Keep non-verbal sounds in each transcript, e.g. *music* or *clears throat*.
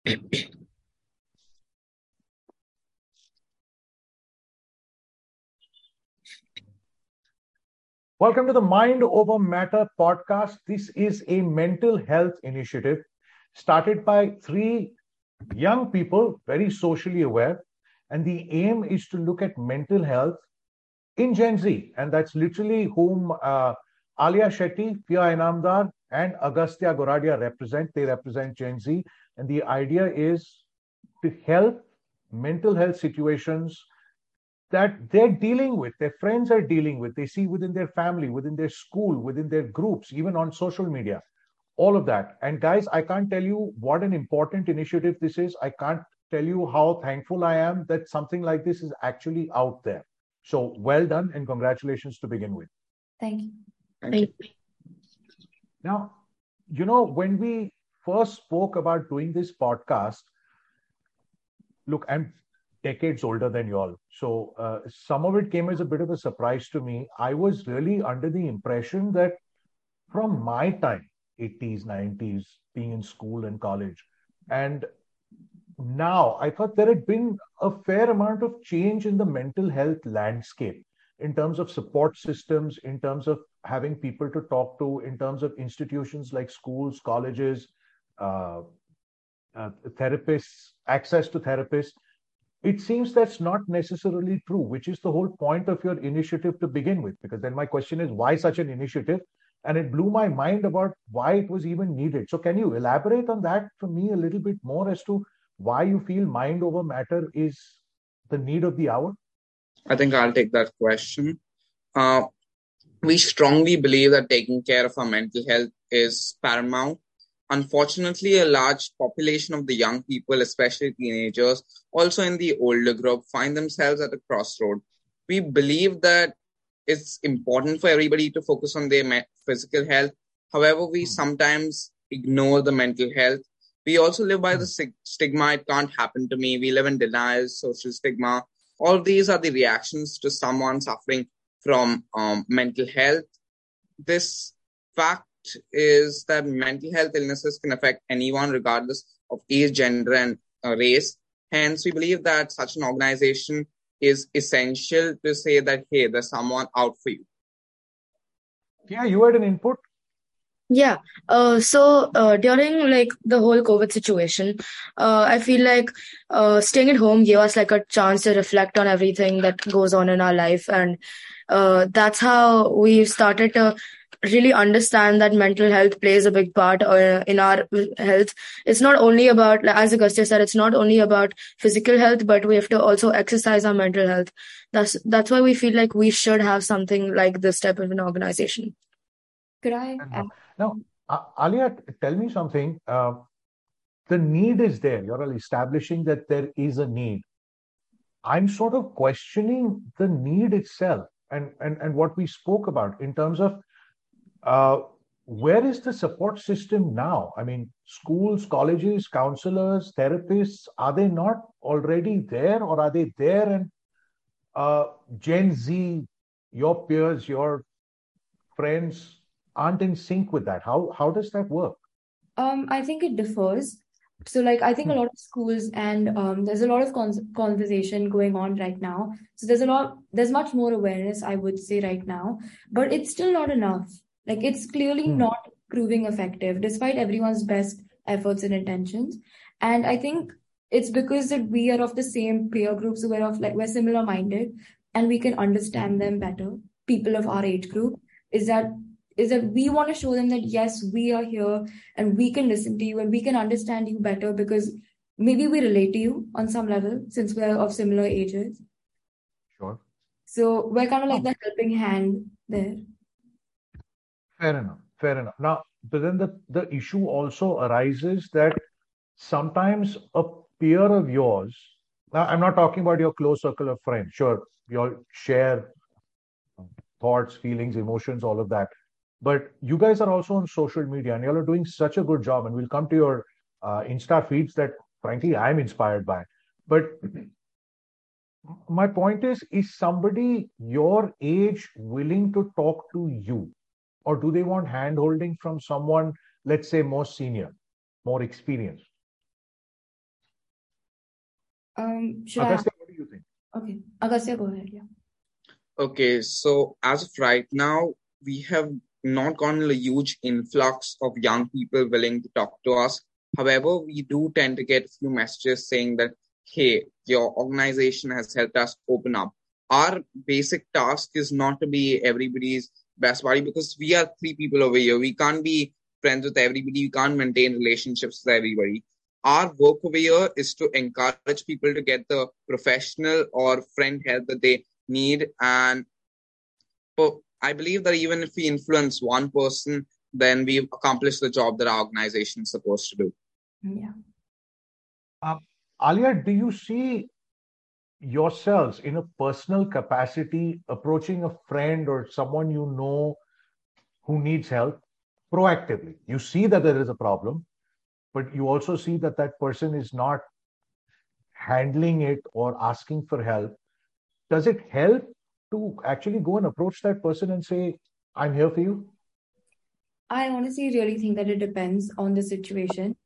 *clears throat* Welcome to the Mind Over Matter podcast. This is a mental health initiative started by three young people, very socially aware. And the aim is to look at mental health in Gen Z. And that's literally whom uh, Alia Shetty, Pia Inamdar, and Agastya Goradia represent. They represent Gen Z. And the idea is to help mental health situations that they're dealing with, their friends are dealing with, they see within their family, within their school, within their groups, even on social media, all of that. And guys, I can't tell you what an important initiative this is. I can't tell you how thankful I am that something like this is actually out there. So well done and congratulations to begin with. Thank you. Thank you. Now, you know, when we first spoke about doing this podcast, look, I'm decades older than you all. So uh, some of it came as a bit of a surprise to me. I was really under the impression that from my time, 80s, 90s, being in school and college, and now I thought there had been a fair amount of change in the mental health landscape in terms of support systems, in terms of having people to talk to, in terms of institutions like schools, colleges, uh, uh, therapists, access to therapists it seems that's not necessarily true, which is the whole point of your initiative to begin with. Because then my question is, why such an initiative? And it blew my mind about why it was even needed. So, can you elaborate on that for me a little bit more as to why you feel mind over matter is the need of the hour? I think I'll take that question. Uh, we strongly believe that taking care of our mental health is paramount Unfortunately, a large population of the young people, especially teenagers, also in the older group, find themselves at a crossroad. We believe that it's important for everybody to focus on their physical health. However, we sometimes ignore the mental health. We also live by the stigma, it can't happen to me. We live in denial, social stigma. All these are the reactions to someone suffering from um, mental health. This fact is that mental health illnesses can affect anyone regardless of age, gender, and uh, race. Hence, we believe that such an organization is essential to say that, hey, there's someone out for you. Yeah, you had an input. Yeah. Uh, so uh, during like the whole COVID situation, uh, I feel like uh, staying at home gave us like a chance to reflect on everything that goes on in our life, and uh, that's how we started to really understand that mental health plays a big part uh, in our health. It's not only about, as Agastya said, it's not only about physical health, but we have to also exercise our mental health. That's that's why we feel like we should have something like this type of an organization. Could I? Now, uh, Alia, tell me something. Uh, the need is there. You're establishing that there is a need. I'm sort of questioning the need itself and, and, and what we spoke about in terms of uh, where is the support system now? I mean, schools, colleges, counselors, therapists, are they not already there or are they there? And uh, Gen Z, your peers, your friends aren't in sync with that. How, how does that work? Um, I think it differs. So, like, I think hmm. a lot of schools and um, there's a lot of con- conversation going on right now. So, there's a lot, there's much more awareness, I would say, right now, but it's still not enough. Like it's clearly hmm. not proving effective despite everyone's best efforts and intentions. And I think it's because that we are of the same peer groups we're of like we're similar minded and we can understand them better, people of our age group, is that is that we want to show them that yes, we are here and we can listen to you and we can understand you better because maybe we relate to you on some level since we're of similar ages. Sure. So we're kind of like the helping hand there. Fair enough. Fair enough. Now, but then the, the issue also arises that sometimes a peer of yours, now I'm not talking about your close circle of friends, sure, you all share thoughts, feelings, emotions, all of that. But you guys are also on social media and you all are doing such a good job. And we'll come to your uh, Insta feeds that, frankly, I'm inspired by. But my point is is somebody your age willing to talk to you or do they want hand holding from someone let's say more senior more experienced Um, should Agastya, I? what do you think? Okay, Agastya, go ahead. Yeah. Okay, so as of right now, we have not gotten a huge influx of young people willing to talk to us. However, we do tend to get a few messages saying that, hey, your organization has helped us open up. Our basic task is not to be everybody's best buddy because we are three people over here. We can't be friends with everybody. We can't maintain relationships with everybody. Our work over here is to encourage people to get the professional or friend help that they need. And I believe that even if we influence one person, then we've accomplished the job that our organization is supposed to do. Yeah. Um, Alia, do you see yourselves in a personal capacity approaching a friend or someone you know who needs help proactively? You see that there is a problem, but you also see that that person is not handling it or asking for help. Does it help to actually go and approach that person and say, I'm here for you? I honestly really think that it depends on the situation.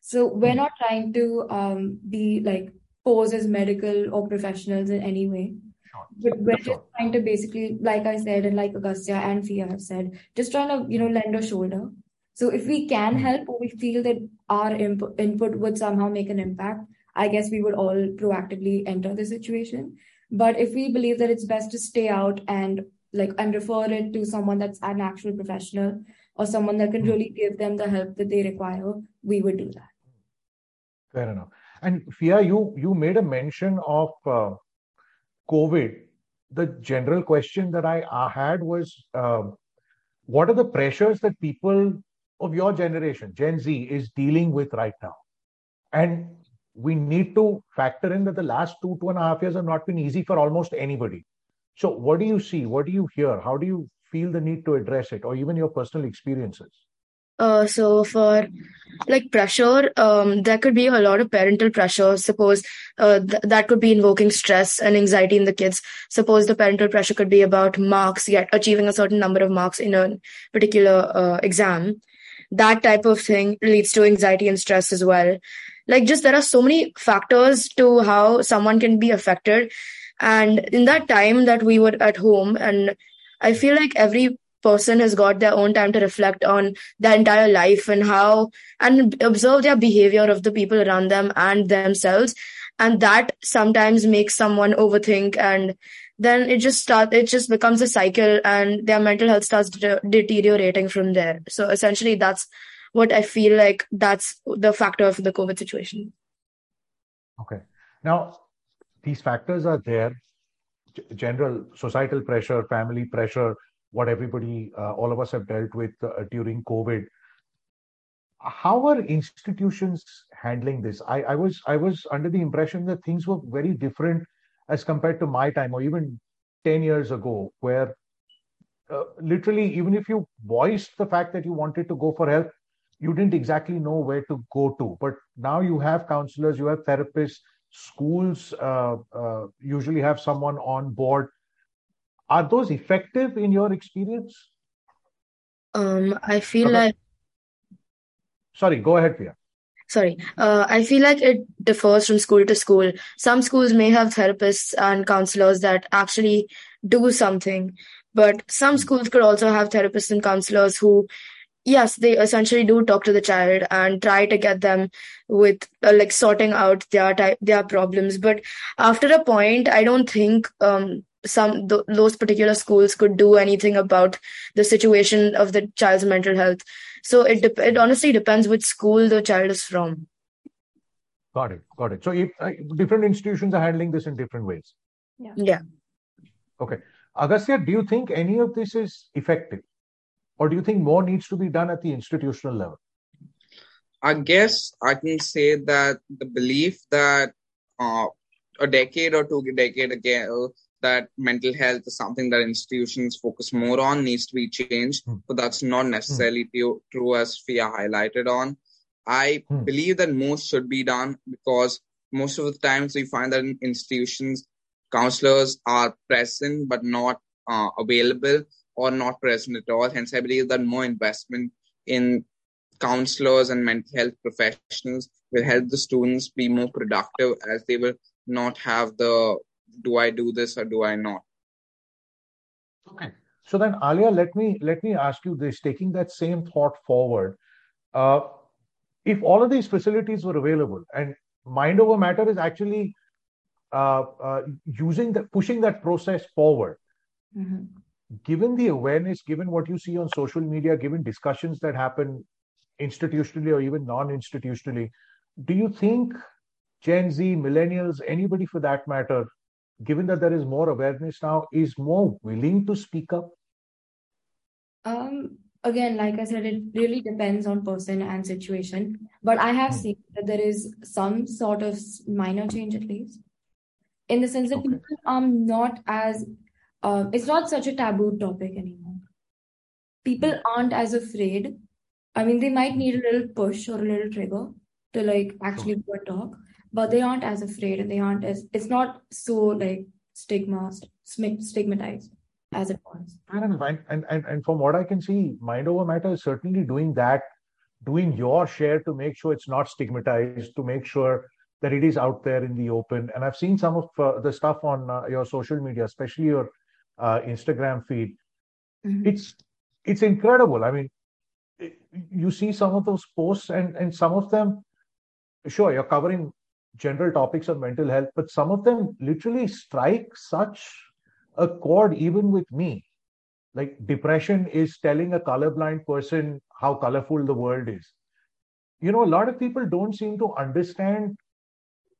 So we're hmm. not trying to um, be like pose as medical or professionals in any way. Sure. But we're just trying to basically, like I said, and like Agastya and Pia have said, just trying to, you know, lend a shoulder. So if we can hmm. help or we feel that our input, input would somehow make an impact, I guess we would all proactively enter the situation. But if we believe that it's best to stay out and like and refer it to someone that's an actual professional or someone that can hmm. really give them the help that they require, we would do that. Fair enough. And Pia, you you made a mention of uh, COVID. The general question that I, had was, uh, what are the pressures that people of your generation, Gen Z, is dealing with right now? And we need to factor in that the last two two and a half years have not been easy for almost anybody. So, what do you see? What do you hear? How do you feel the need to address it, or even your personal experiences? Uh, so for like pressure, um, there could be a lot of parental pressure. Suppose uh, th- that could be invoking stress and anxiety in the kids. Suppose the parental pressure could be about marks, yet achieving a certain number of marks in a particular uh, exam. That type of thing leads to anxiety and stress as well. Like just there are so many factors to how someone can be affected. And in that time that we were at home, and I feel like every person has got their own time to reflect on their entire life and how and observe their behavior of the people around them and themselves. And that sometimes makes someone overthink and then it just start it just becomes a cycle and their mental health starts de- deteriorating from there. So essentially that's what i feel like that's the factor of the covid situation. Okay. Now these factors are there. General societal pressure family pressure what everybody, uh, all of us have dealt with uh, during COVID. How are institutions handling this? I, I was I was under the impression that things were very different as compared to my time or even 10 years ago, where uh, literally, even if you voiced the fact that you wanted to go for help, you didn't exactly know where to go to. But now you have counselors, you have therapists, schools uh, uh, usually have someone on board are those effective in your experience? Um, I feel okay. like. Sorry, go ahead, Pia. Sorry, uh, I feel like it differs from school to school. Some schools may have therapists and counselors that actually do something, but some schools could also have therapists and counselors who yes they essentially do talk to the child and try to get them with uh, like sorting out their type their problems but after a point i don't think um some th- those particular schools could do anything about the situation of the child's mental health. So it de- it honestly depends which school the child is from. Got it got it. So if uh, different institutions are handling this in different ways. Yeah. Yeah. Okay. Agastya do you think any of this is effective? Or do you think more needs to be done at the institutional level? I guess i can say that the belief that uh, a decade or two decade ago that mental health is something that institutions focus more on needs to be changed, mm. but that's not necessarily mm. true as Pia highlighted on. I mm. believe that most should be done because most of the times we find that in institutions, counselors are present but not uh, available or not present at all. Hence, I believe that more investment in counselors and mental health professionals will help the students be more productive as they will not have the do I do this or do I not? Okay. So then, Alia, let me let me ask you this: taking that same thought forward, uh, if all of these facilities were available, and Mind Over Matter is actually uh, uh, using that, pushing that process forward. Mm-hmm. Given the awareness, given what you see on social media, given discussions that happen institutionally or even non-institutionally, do you think Gen Z, millennials, anybody for that matter, given that there is more awareness now, is more willing to speak up? Um, again, like I said, it really depends on person and situation. But I have hmm. seen that there is some sort of minor change at least, in the sense that okay. people are not as uh, it's not such a taboo topic anymore. People hmm. aren't as afraid. I mean, they might need a little push or a little trigger to like actually go and talk, but they aren't as afraid and they aren't as it's not so like stigma stigmatized as it was. And, and, and, and from what I can see, Mind Over Matter is certainly doing that, doing your share to make sure it's not stigmatized, to make sure that it is out there in the open. And I've seen some of uh, the stuff on uh, your social media, especially your uh, Instagram feed. Mm-hmm. It's it's incredible. I mean, you see some of those posts, and and some of them, sure, you're covering general topics of mental health, but some of them literally strike such a chord even with me. Like depression is telling a colorblind person how colorful the world is. You know, a lot of people don't seem to understand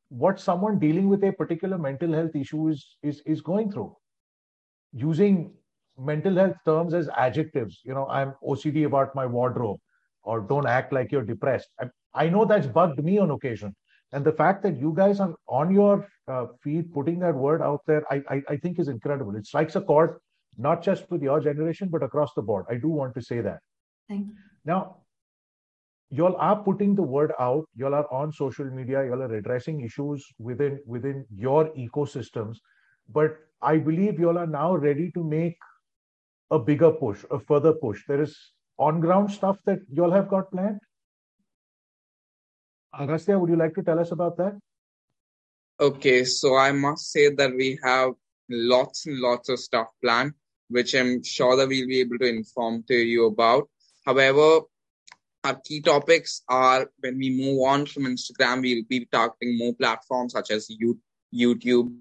what someone dealing with a particular mental health issue is is, is going through. Using mental health terms as adjectives, you know, I'm OCD about my wardrobe, or don't act like you're depressed. I, I know that's bugged me on occasion and the fact that you guys are on your uh, feed putting that word out there, I, I, I think is incredible. It strikes a chord not just with your generation, but across the board. I do want to say that. Thank you. Now, y'all are putting the word out. Y'all are on social media. Y'all are addressing issues within within your ecosystems. But I believe y'all are now ready to make a bigger push, a further push. There is on ground stuff that y'all have got planned. Agastya, would you like to tell us about that? Okay, so I must say that we have lots and lots of stuff planned, which I'm sure that we'll be able to inform to you about. However, our key topics are when we move on from Instagram, we'll be targeting more platforms such as YouTube,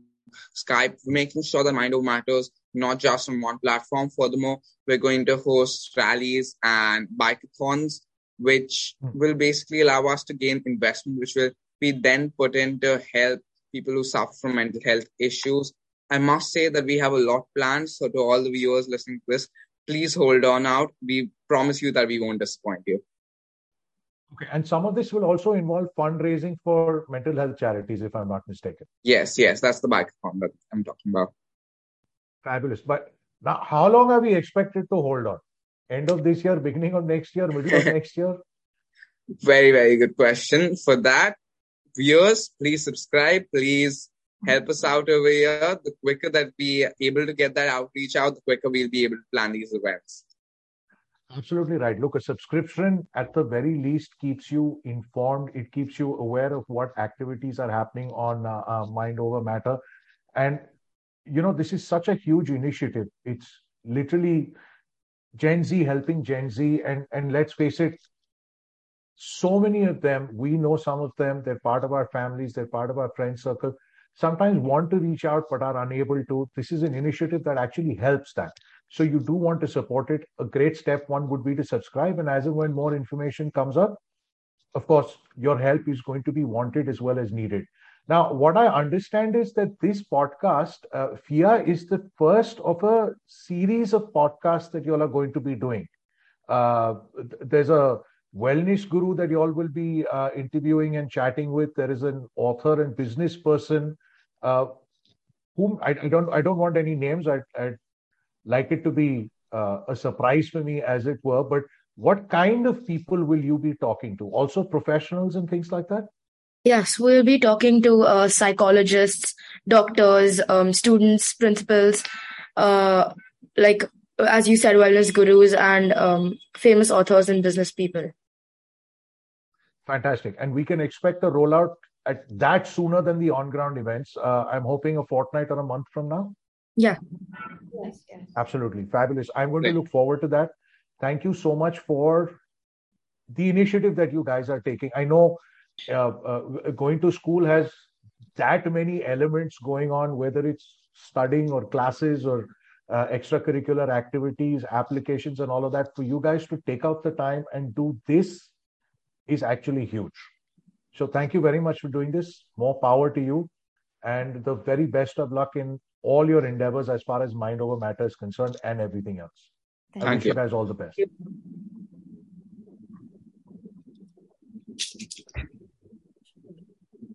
Skype, making sure that Mind Over Matters not just on one platform. Furthermore, we're going to host rallies and bikeathons which mm. will basically allow us to gain investment, which will be then put in to help people who suffer from mental health issues. I must say that we have a lot planned. So to all the viewers listening to this, please hold on out. We promise you that we won't disappoint you. Okay, and some of this will also involve fundraising for mental health charities, if I'm not mistaken. Yes, yes, that's the bikeathon that I'm talking about. Fabulous. But now, how long are we expected to hold on? End of this year, beginning of next year, middle of next year? *laughs* Very, very good question. For that, viewers, please subscribe. Please help us out over here. The quicker that we are able to get that outreach out, the quicker we'll be able to plan these events. Absolutely right. Look, a subscription at the very least keeps you informed. It keeps you aware of what activities are happening on uh, uh, Mind Over Matter. And, you know, this is such a huge initiative. It's literally Gen Z helping Gen Z, and and let's face it, so many of them, we know some of them, they're part of our families, they're part of our friend circle, sometimes want to reach out but are unable to. This is an initiative that actually helps that. So you do want to support it. A great step one would be to subscribe, and as and when more information comes up, of course, your help is going to be wanted as well as needed. Now, what I understand is that this podcast, uh, Pia, is the first of a series of podcasts that you all are going to be doing. Uh, there's a wellness guru that you all will be uh, interviewing and chatting with. There is an author and business person uh, whom I, I, don't I don't want any names. I, would like it to be uh, a surprise for me, as it were. But what kind of people will you be talking to? Also, professionals and things like that. Yes, we'll be talking to uh, psychologists, doctors, um, students, principals, uh, like as you said, wellness gurus and um, famous authors and business people. Fantastic, and we can expect a rollout at that sooner than the on-ground events. Uh, I'm hoping a fortnight or a month from now. Yeah. Yes, yes. Absolutely. Fabulous. I'm going to look forward to that. Thank you so much for the initiative that you guys are taking. I know uh, uh, going to school has that many elements going on, whether it's studying or classes or uh, extracurricular activities, applications, and all of that, for you guys to take out the time and do this is actually huge. So, thank you very much for doing this. More power to you, and the very best of luck in all your endeavors as far as mind over matter is concerned and everything else. Thank I wish you. you guys all the best.